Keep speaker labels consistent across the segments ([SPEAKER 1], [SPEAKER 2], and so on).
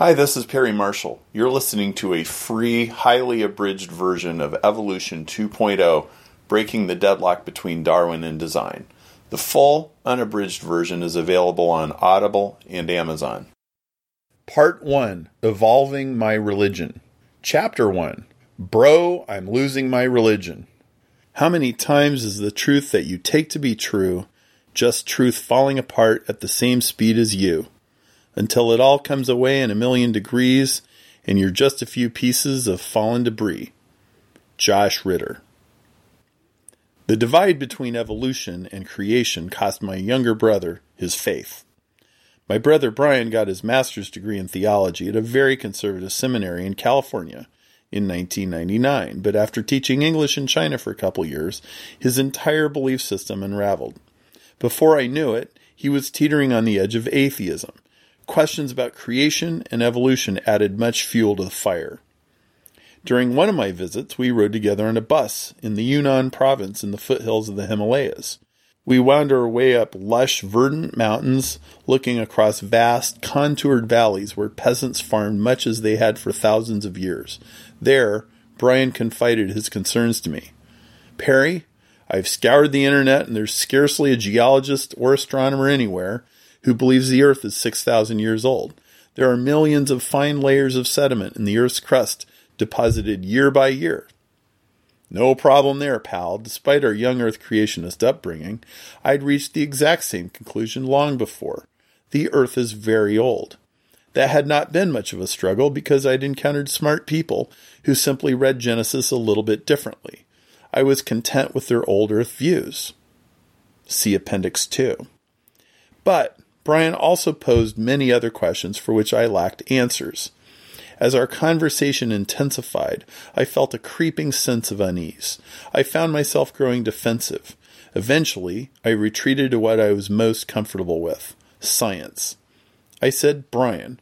[SPEAKER 1] Hi, this is Perry Marshall. You're listening to a free, highly abridged version of Evolution 2.0 Breaking the Deadlock Between Darwin and Design. The full, unabridged version is available on Audible and Amazon. Part 1 Evolving My Religion. Chapter 1 Bro, I'm losing my religion. How many times is the truth that you take to be true just truth falling apart at the same speed as you? Until it all comes away in a million degrees and you're just a few pieces of fallen debris. Josh Ritter. The divide between evolution and creation cost my younger brother his faith. My brother Brian got his master's degree in theology at a very conservative seminary in California in 1999, but after teaching English in China for a couple years, his entire belief system unraveled. Before I knew it, he was teetering on the edge of atheism questions about creation and evolution added much fuel to the fire. During one of my visits, we rode together on a bus in the Yunnan province in the foothills of the Himalayas. We wound our way up lush, verdant mountains, looking across vast, contoured valleys where peasants farmed much as they had for thousands of years. There, Brian confided his concerns to me. Perry, I've scoured the internet and there's scarcely a geologist or astronomer anywhere who believes the Earth is 6,000 years old. There are millions of fine layers of sediment in the Earth's crust deposited year by year. No problem there, pal. Despite our young Earth creationist upbringing, I'd reached the exact same conclusion long before. The Earth is very old. That had not been much of a struggle because I'd encountered smart people who simply read Genesis a little bit differently. I was content with their old Earth views. See Appendix 2. But Brian also posed many other questions for which I lacked answers. As our conversation intensified, I felt a creeping sense of unease. I found myself growing defensive. Eventually, I retreated to what I was most comfortable with science. I said, Brian,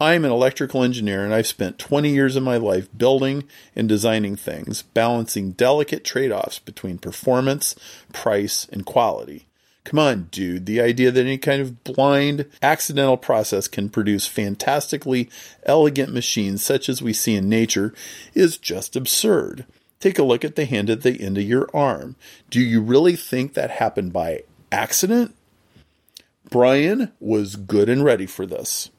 [SPEAKER 1] I'm an electrical engineer and I've spent 20 years of my life building and designing things, balancing delicate trade offs between performance, price, and quality. Come on, dude. The idea that any kind of blind, accidental process can produce fantastically elegant machines such as we see in nature is just absurd. Take a look at the hand at the end of your arm. Do you really think that happened by accident? Brian was good and ready for this.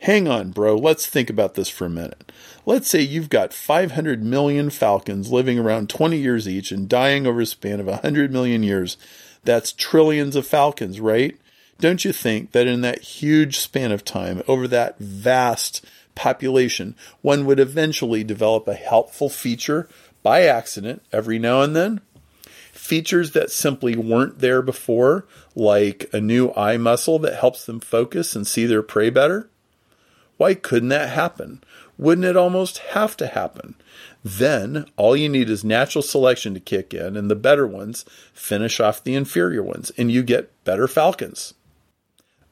[SPEAKER 1] Hang on, bro. Let's think about this for a minute. Let's say you've got 500 million falcons living around 20 years each and dying over a span of 100 million years that's trillions of falcons, right? Don't you think that in that huge span of time, over that vast population, one would eventually develop a helpful feature by accident every now and then? Features that simply weren't there before, like a new eye muscle that helps them focus and see their prey better? Why couldn't that happen? Wouldn't it almost have to happen? Then all you need is natural selection to kick in, and the better ones finish off the inferior ones, and you get better falcons.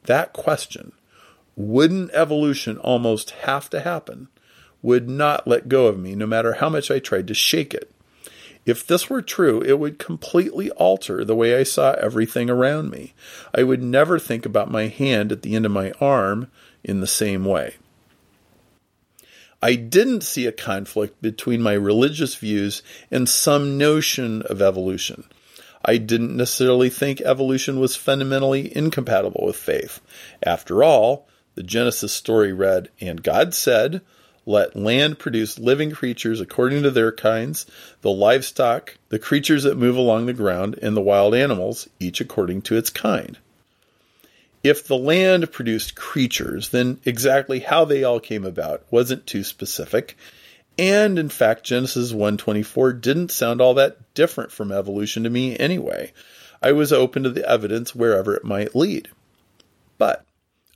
[SPEAKER 1] That question, wouldn't evolution almost have to happen, would not let go of me no matter how much I tried to shake it. If this were true, it would completely alter the way I saw everything around me. I would never think about my hand at the end of my arm in the same way. I didn't see a conflict between my religious views and some notion of evolution. I didn't necessarily think evolution was fundamentally incompatible with faith. After all, the Genesis story read, And God said, Let land produce living creatures according to their kinds, the livestock, the creatures that move along the ground, and the wild animals, each according to its kind if the land produced creatures, then exactly how they all came about wasn't too specific. And in fact, Genesis 124 didn't sound all that different from evolution to me anyway. I was open to the evidence wherever it might lead. But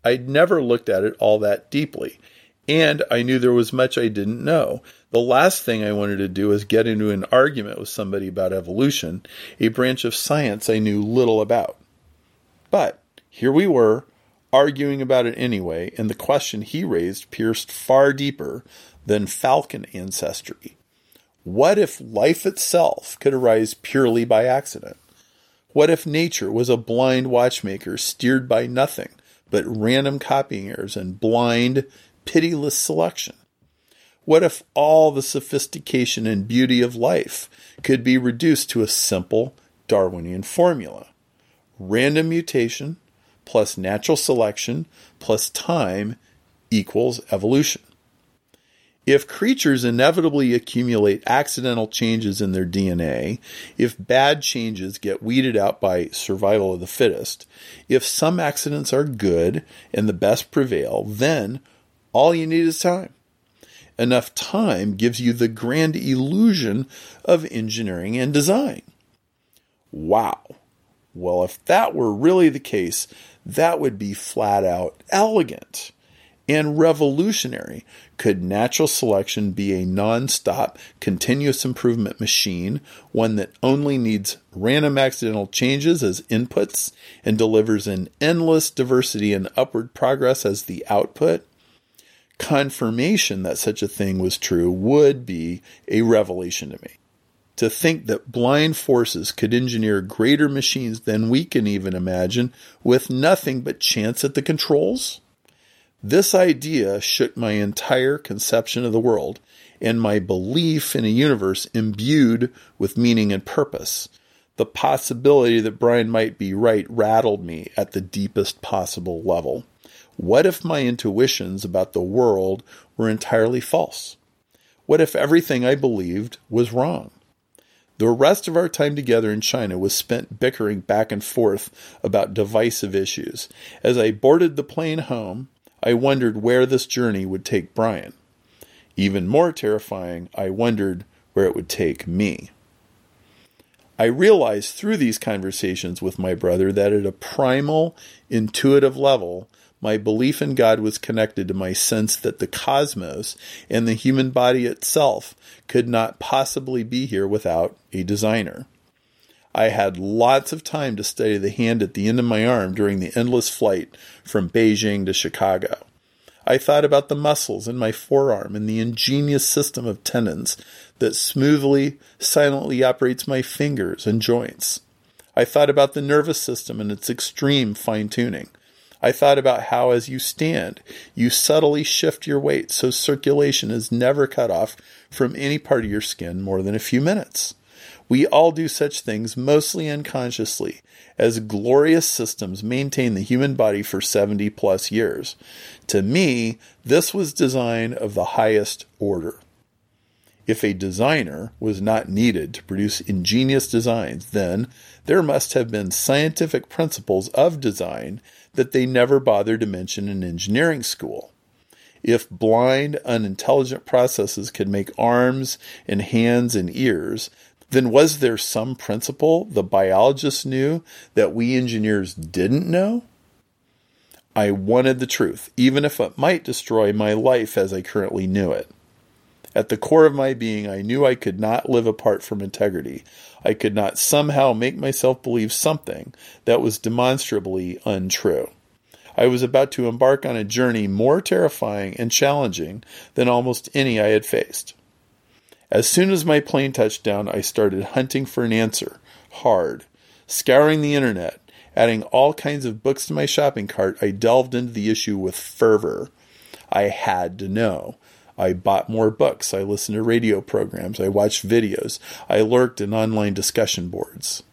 [SPEAKER 1] I'd never looked at it all that deeply, and I knew there was much I didn't know. The last thing I wanted to do was get into an argument with somebody about evolution, a branch of science I knew little about. But here we were, arguing about it anyway, and the question he raised pierced far deeper than falcon ancestry. What if life itself could arise purely by accident? What if nature was a blind watchmaker steered by nothing but random copying errors and blind, pitiless selection? What if all the sophistication and beauty of life could be reduced to a simple Darwinian formula? Random mutation plus natural selection plus time equals evolution. If creatures inevitably accumulate accidental changes in their DNA, if bad changes get weeded out by survival of the fittest, if some accidents are good and the best prevail, then all you need is time. Enough time gives you the grand illusion of engineering and design. Wow. Well, if that were really the case, that would be flat out elegant and revolutionary. Could natural selection be a non stop, continuous improvement machine, one that only needs random accidental changes as inputs and delivers an endless diversity and upward progress as the output? Confirmation that such a thing was true would be a revelation to me. To think that blind forces could engineer greater machines than we can even imagine with nothing but chance at the controls? This idea shook my entire conception of the world and my belief in a universe imbued with meaning and purpose. The possibility that Brian might be right rattled me at the deepest possible level. What if my intuitions about the world were entirely false? What if everything I believed was wrong? The rest of our time together in China was spent bickering back and forth about divisive issues. As I boarded the plane home, I wondered where this journey would take Brian. Even more terrifying, I wondered where it would take me. I realized through these conversations with my brother that at a primal, intuitive level, my belief in God was connected to my sense that the cosmos and the human body itself could not possibly be here without a designer. I had lots of time to study the hand at the end of my arm during the endless flight from Beijing to Chicago. I thought about the muscles in my forearm and the ingenious system of tendons that smoothly, silently operates my fingers and joints. I thought about the nervous system and its extreme fine tuning. I thought about how, as you stand, you subtly shift your weight so circulation is never cut off from any part of your skin more than a few minutes. We all do such things mostly unconsciously, as glorious systems maintain the human body for 70 plus years. To me, this was design of the highest order. If a designer was not needed to produce ingenious designs, then there must have been scientific principles of design that they never bothered to mention in engineering school. If blind, unintelligent processes could make arms and hands and ears, then was there some principle the biologists knew that we engineers didn't know? I wanted the truth, even if it might destroy my life as I currently knew it. At the core of my being, I knew I could not live apart from integrity. I could not somehow make myself believe something that was demonstrably untrue. I was about to embark on a journey more terrifying and challenging than almost any I had faced. As soon as my plane touched down, I started hunting for an answer, hard. Scouring the internet, adding all kinds of books to my shopping cart, I delved into the issue with fervor. I had to know. I bought more books. I listened to radio programs. I watched videos. I lurked in online discussion boards.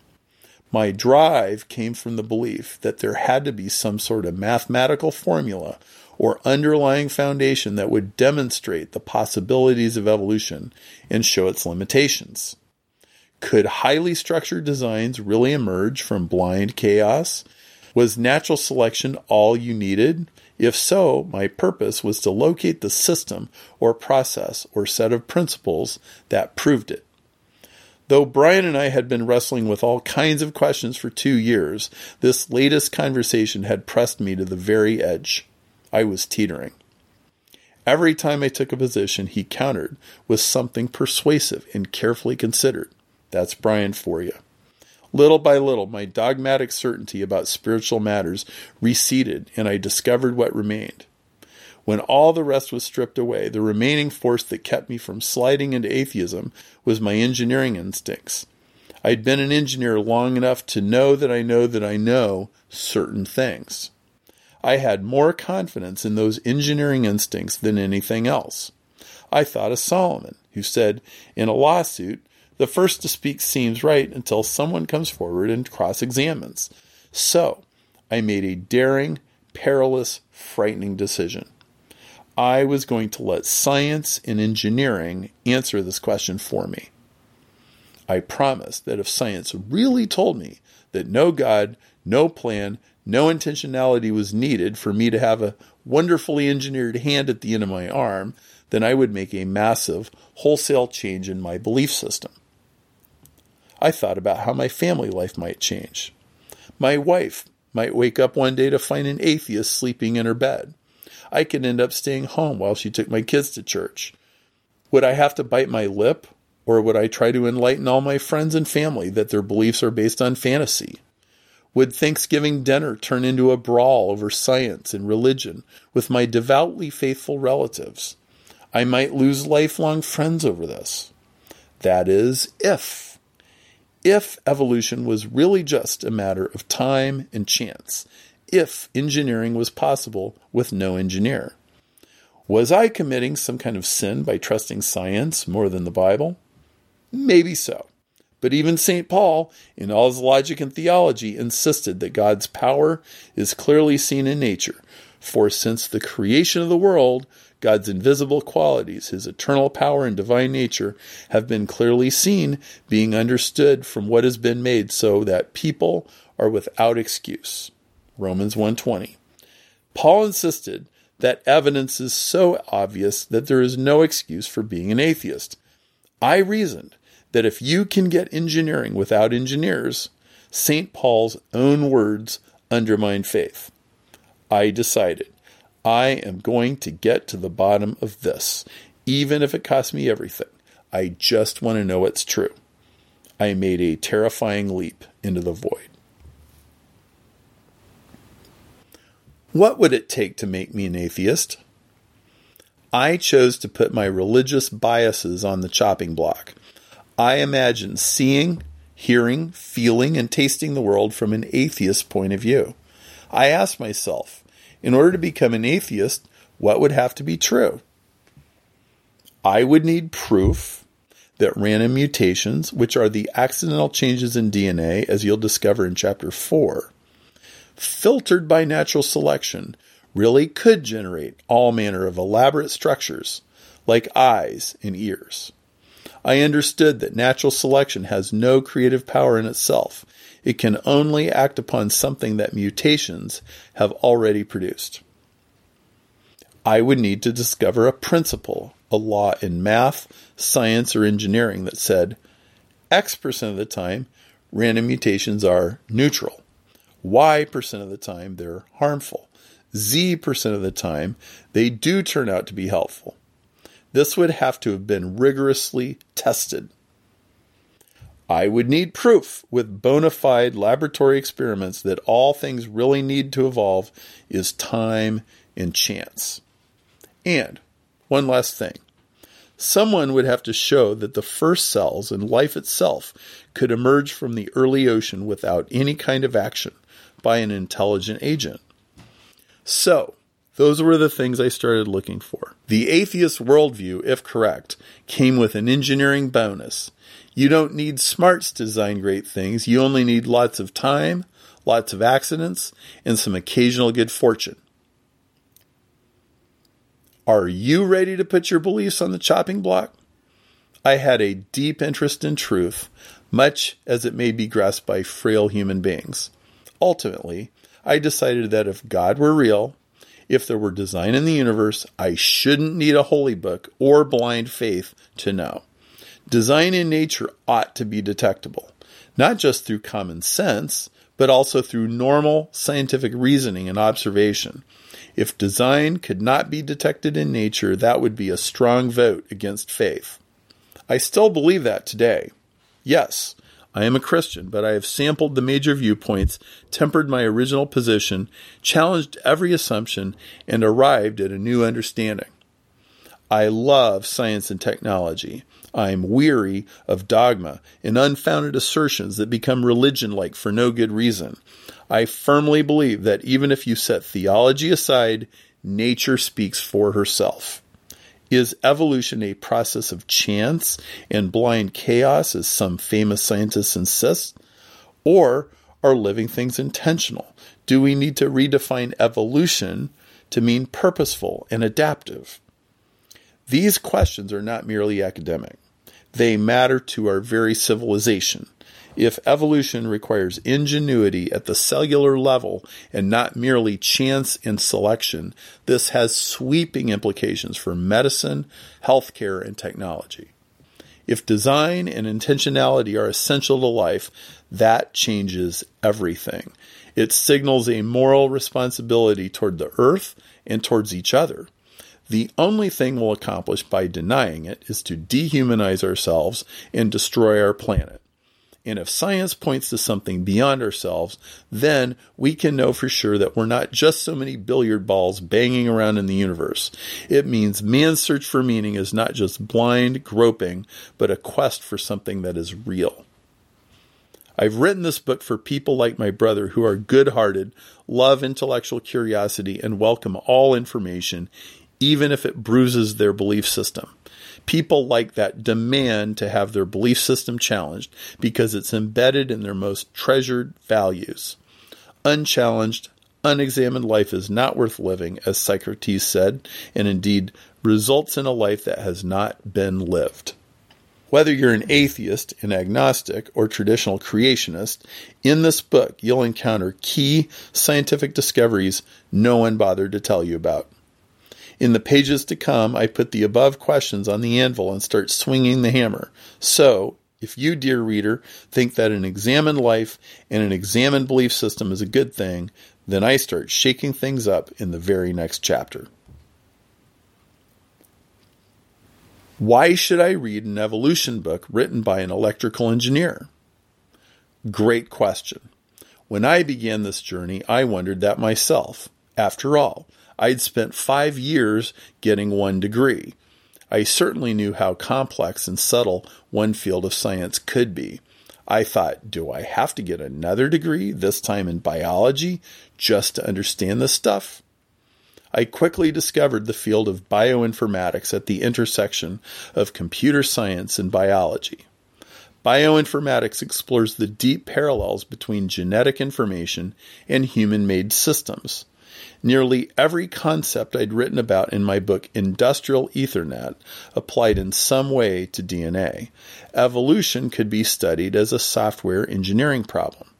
[SPEAKER 1] My drive came from the belief that there had to be some sort of mathematical formula or underlying foundation that would demonstrate the possibilities of evolution and show its limitations. Could highly structured designs really emerge from blind chaos? Was natural selection all you needed? If so, my purpose was to locate the system or process or set of principles that proved it. Though Brian and I had been wrestling with all kinds of questions for two years, this latest conversation had pressed me to the very edge. I was teetering. Every time I took a position, he countered with something persuasive and carefully considered. That's Brian for you. Little by little, my dogmatic certainty about spiritual matters receded, and I discovered what remained. When all the rest was stripped away, the remaining force that kept me from sliding into atheism was my engineering instincts. I'd been an engineer long enough to know that I know that I know certain things. I had more confidence in those engineering instincts than anything else. I thought of Solomon, who said, in a lawsuit, the first to speak seems right until someone comes forward and cross examines. So, I made a daring, perilous, frightening decision. I was going to let science and engineering answer this question for me. I promised that if science really told me that no God, no plan, no intentionality was needed for me to have a wonderfully engineered hand at the end of my arm, then I would make a massive, wholesale change in my belief system. I thought about how my family life might change. My wife might wake up one day to find an atheist sleeping in her bed. I could end up staying home while she took my kids to church. Would I have to bite my lip, or would I try to enlighten all my friends and family that their beliefs are based on fantasy? Would Thanksgiving dinner turn into a brawl over science and religion with my devoutly faithful relatives? I might lose lifelong friends over this. That is, if. If evolution was really just a matter of time and chance, if engineering was possible with no engineer. Was I committing some kind of sin by trusting science more than the Bible? Maybe so. But even St. Paul, in all his logic and theology, insisted that God's power is clearly seen in nature. For since the creation of the world, God's invisible qualities, his eternal power and divine nature, have been clearly seen, being understood from what has been made, so that people are without excuse. Romans 1:20. Paul insisted that evidence is so obvious that there is no excuse for being an atheist. I reasoned that if you can get engineering without engineers, St. Paul's own words undermine faith. I decided I am going to get to the bottom of this, even if it costs me everything. I just want to know it's true. I made a terrifying leap into the void. What would it take to make me an atheist? I chose to put my religious biases on the chopping block. I imagined seeing, hearing, feeling, and tasting the world from an atheist point of view. I asked myself, in order to become an atheist, what would have to be true? I would need proof that random mutations, which are the accidental changes in DNA, as you'll discover in chapter 4, filtered by natural selection, really could generate all manner of elaborate structures like eyes and ears. I understood that natural selection has no creative power in itself. It can only act upon something that mutations have already produced. I would need to discover a principle, a law in math, science, or engineering that said X percent of the time, random mutations are neutral. Y percent of the time, they're harmful. Z percent of the time, they do turn out to be helpful. This would have to have been rigorously tested. I would need proof with bona fide laboratory experiments that all things really need to evolve is time and chance. And one last thing someone would have to show that the first cells and life itself could emerge from the early ocean without any kind of action by an intelligent agent. So, those were the things I started looking for. The atheist worldview, if correct, came with an engineering bonus. You don't need smarts to design great things, you only need lots of time, lots of accidents, and some occasional good fortune. Are you ready to put your beliefs on the chopping block? I had a deep interest in truth, much as it may be grasped by frail human beings. Ultimately, I decided that if God were real, if there were design in the universe, I shouldn't need a holy book or blind faith to know. Design in nature ought to be detectable, not just through common sense, but also through normal scientific reasoning and observation. If design could not be detected in nature, that would be a strong vote against faith. I still believe that today. Yes, I am a Christian, but I have sampled the major viewpoints, tempered my original position, challenged every assumption, and arrived at a new understanding. I love science and technology. I am weary of dogma and unfounded assertions that become religion like for no good reason. I firmly believe that even if you set theology aside, nature speaks for herself. Is evolution a process of chance and blind chaos, as some famous scientists insist? Or are living things intentional? Do we need to redefine evolution to mean purposeful and adaptive? These questions are not merely academic. They matter to our very civilization. If evolution requires ingenuity at the cellular level and not merely chance and selection, this has sweeping implications for medicine, healthcare, and technology. If design and intentionality are essential to life, that changes everything. It signals a moral responsibility toward the earth and towards each other. The only thing we'll accomplish by denying it is to dehumanize ourselves and destroy our planet. And if science points to something beyond ourselves, then we can know for sure that we're not just so many billiard balls banging around in the universe. It means man's search for meaning is not just blind groping, but a quest for something that is real. I've written this book for people like my brother who are good hearted, love intellectual curiosity, and welcome all information, even if it bruises their belief system people like that demand to have their belief system challenged because it's embedded in their most treasured values. Unchallenged, unexamined life is not worth living, as Socrates said, and indeed results in a life that has not been lived. Whether you're an atheist, an agnostic, or traditional creationist, in this book you'll encounter key scientific discoveries no one bothered to tell you about. In the pages to come, I put the above questions on the anvil and start swinging the hammer. So, if you, dear reader, think that an examined life and an examined belief system is a good thing, then I start shaking things up in the very next chapter. Why should I read an evolution book written by an electrical engineer? Great question. When I began this journey, I wondered that myself. After all, I'd spent five years getting one degree. I certainly knew how complex and subtle one field of science could be. I thought, do I have to get another degree, this time in biology, just to understand this stuff? I quickly discovered the field of bioinformatics at the intersection of computer science and biology. Bioinformatics explores the deep parallels between genetic information and human made systems. Nearly every concept I'd written about in my book, Industrial Ethernet, applied in some way to DNA. Evolution could be studied as a software engineering problem.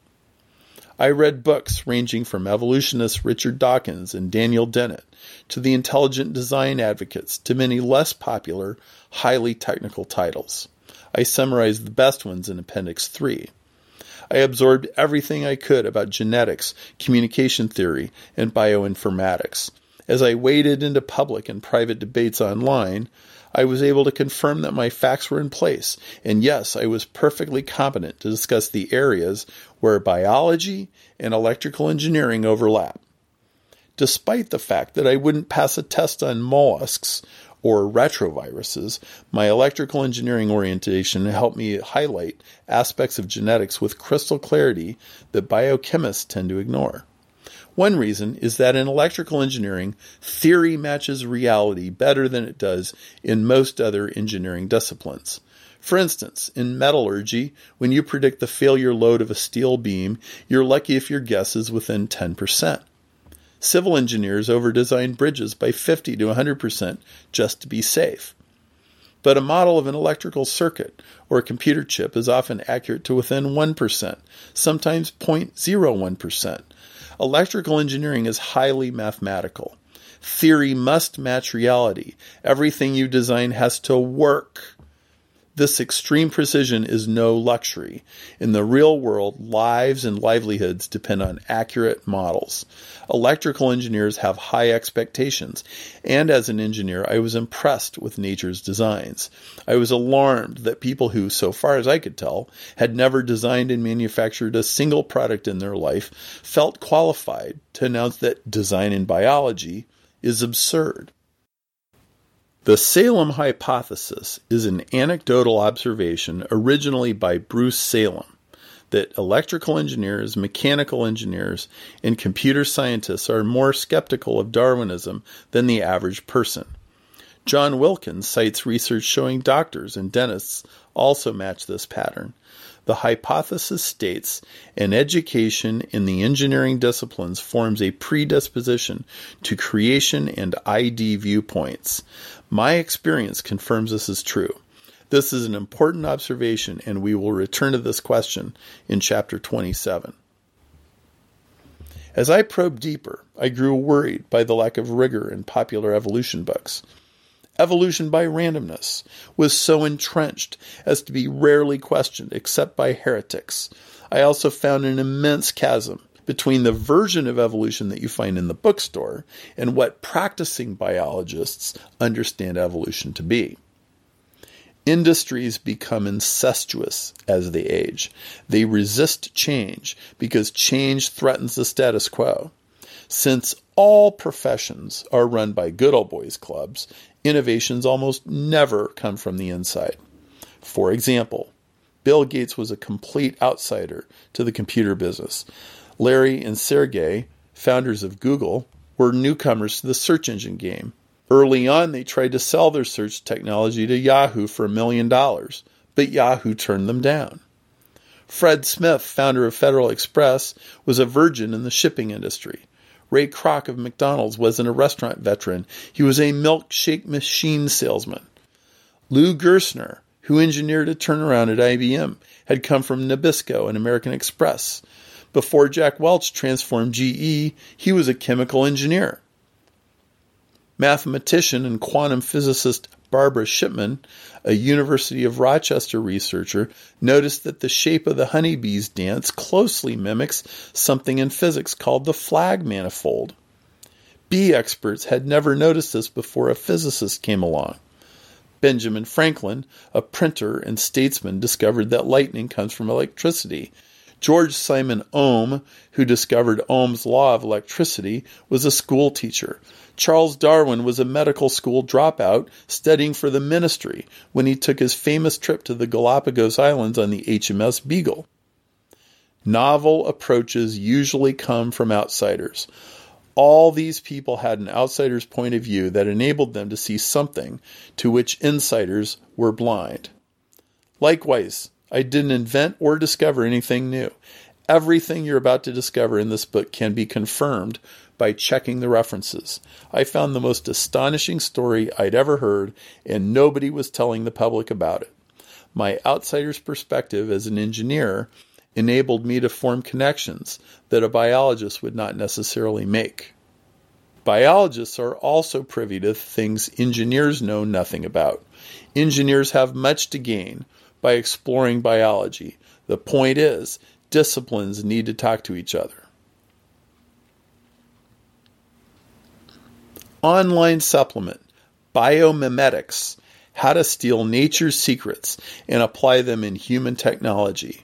[SPEAKER 1] I read books ranging from evolutionists Richard Dawkins and Daniel Dennett to the intelligent design advocates to many less popular, highly technical titles. I summarized the best ones in Appendix 3. I absorbed everything I could about genetics, communication theory, and bioinformatics. As I waded into public and private debates online, I was able to confirm that my facts were in place, and yes, I was perfectly competent to discuss the areas where biology and electrical engineering overlap. Despite the fact that I wouldn't pass a test on mollusks or retroviruses, my electrical engineering orientation helped me highlight aspects of genetics with crystal clarity that biochemists tend to ignore. One reason is that in electrical engineering, theory matches reality better than it does in most other engineering disciplines. For instance, in metallurgy, when you predict the failure load of a steel beam, you're lucky if your guess is within 10%. Civil engineers overdesign bridges by 50 to 100% just to be safe. But a model of an electrical circuit or a computer chip is often accurate to within 1%, sometimes 0.01%. Electrical engineering is highly mathematical. Theory must match reality. Everything you design has to work. This extreme precision is no luxury. In the real world, lives and livelihoods depend on accurate models. Electrical engineers have high expectations, and as an engineer, I was impressed with nature's designs. I was alarmed that people who, so far as I could tell, had never designed and manufactured a single product in their life felt qualified to announce that design in biology is absurd. The Salem hypothesis is an anecdotal observation originally by Bruce Salem. that electrical engineers, mechanical engineers, and computer scientists are more skeptical of Darwinism than the average person. John Wilkins cites research showing doctors and dentists also match this pattern. The hypothesis states an education in the engineering disciplines forms a predisposition to creation and ID viewpoints. My experience confirms this is true. This is an important observation, and we will return to this question in chapter 27. As I probed deeper, I grew worried by the lack of rigor in popular evolution books. Evolution by randomness was so entrenched as to be rarely questioned except by heretics. I also found an immense chasm between the version of evolution that you find in the bookstore and what practicing biologists understand evolution to be. Industries become incestuous as they age. They resist change because change threatens the status quo. Since all professions are run by good old boys clubs, innovations almost never come from the inside. For example, Bill Gates was a complete outsider to the computer business. Larry and Sergey, founders of Google, were newcomers to the search engine game. Early on, they tried to sell their search technology to Yahoo for a million dollars, but Yahoo turned them down. Fred Smith, founder of Federal Express, was a virgin in the shipping industry. Ray Kroc of McDonald's wasn't a restaurant veteran, he was a milkshake machine salesman. Lou Gerstner, who engineered a turnaround at IBM, had come from Nabisco and American Express. Before Jack Welch transformed GE, he was a chemical engineer. Mathematician and quantum physicist Barbara Shipman, a University of Rochester researcher, noticed that the shape of the honeybee's dance closely mimics something in physics called the flag manifold. Bee experts had never noticed this before a physicist came along. Benjamin Franklin, a printer and statesman, discovered that lightning comes from electricity. George Simon Ohm, who discovered Ohm's law of electricity, was a school teacher. Charles Darwin was a medical school dropout studying for the ministry when he took his famous trip to the Galapagos Islands on the HMS Beagle. Novel approaches usually come from outsiders. All these people had an outsider's point of view that enabled them to see something to which insiders were blind. Likewise, I didn't invent or discover anything new. Everything you're about to discover in this book can be confirmed by checking the references. I found the most astonishing story I'd ever heard, and nobody was telling the public about it. My outsider's perspective as an engineer enabled me to form connections that a biologist would not necessarily make. Biologists are also privy to things engineers know nothing about. Engineers have much to gain by exploring biology. The point is, disciplines need to talk to each other. Online supplement, Biomimetics, How to Steal Nature's Secrets and Apply Them in Human Technology.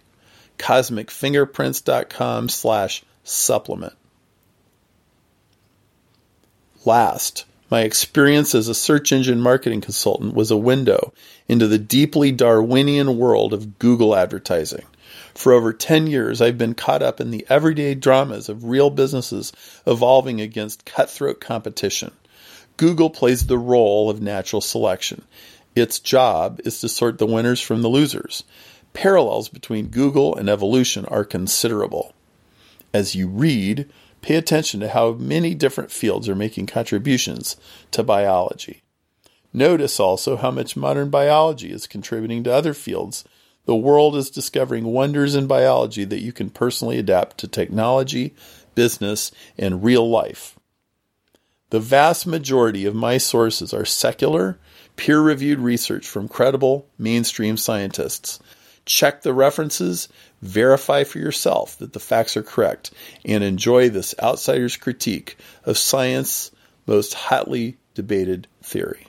[SPEAKER 1] CosmicFingerprints.com slash supplement. Last, my experience as a search engine marketing consultant was a window into the deeply Darwinian world of Google advertising. For over 10 years, I've been caught up in the everyday dramas of real businesses evolving against cutthroat competition. Google plays the role of natural selection. Its job is to sort the winners from the losers. Parallels between Google and evolution are considerable. As you read, pay attention to how many different fields are making contributions to biology. Notice also how much modern biology is contributing to other fields. The world is discovering wonders in biology that you can personally adapt to technology, business, and real life. The vast majority of my sources are secular, peer reviewed research from credible, mainstream scientists. Check the references, verify for yourself that the facts are correct, and enjoy this outsider's critique of science's most hotly debated theory.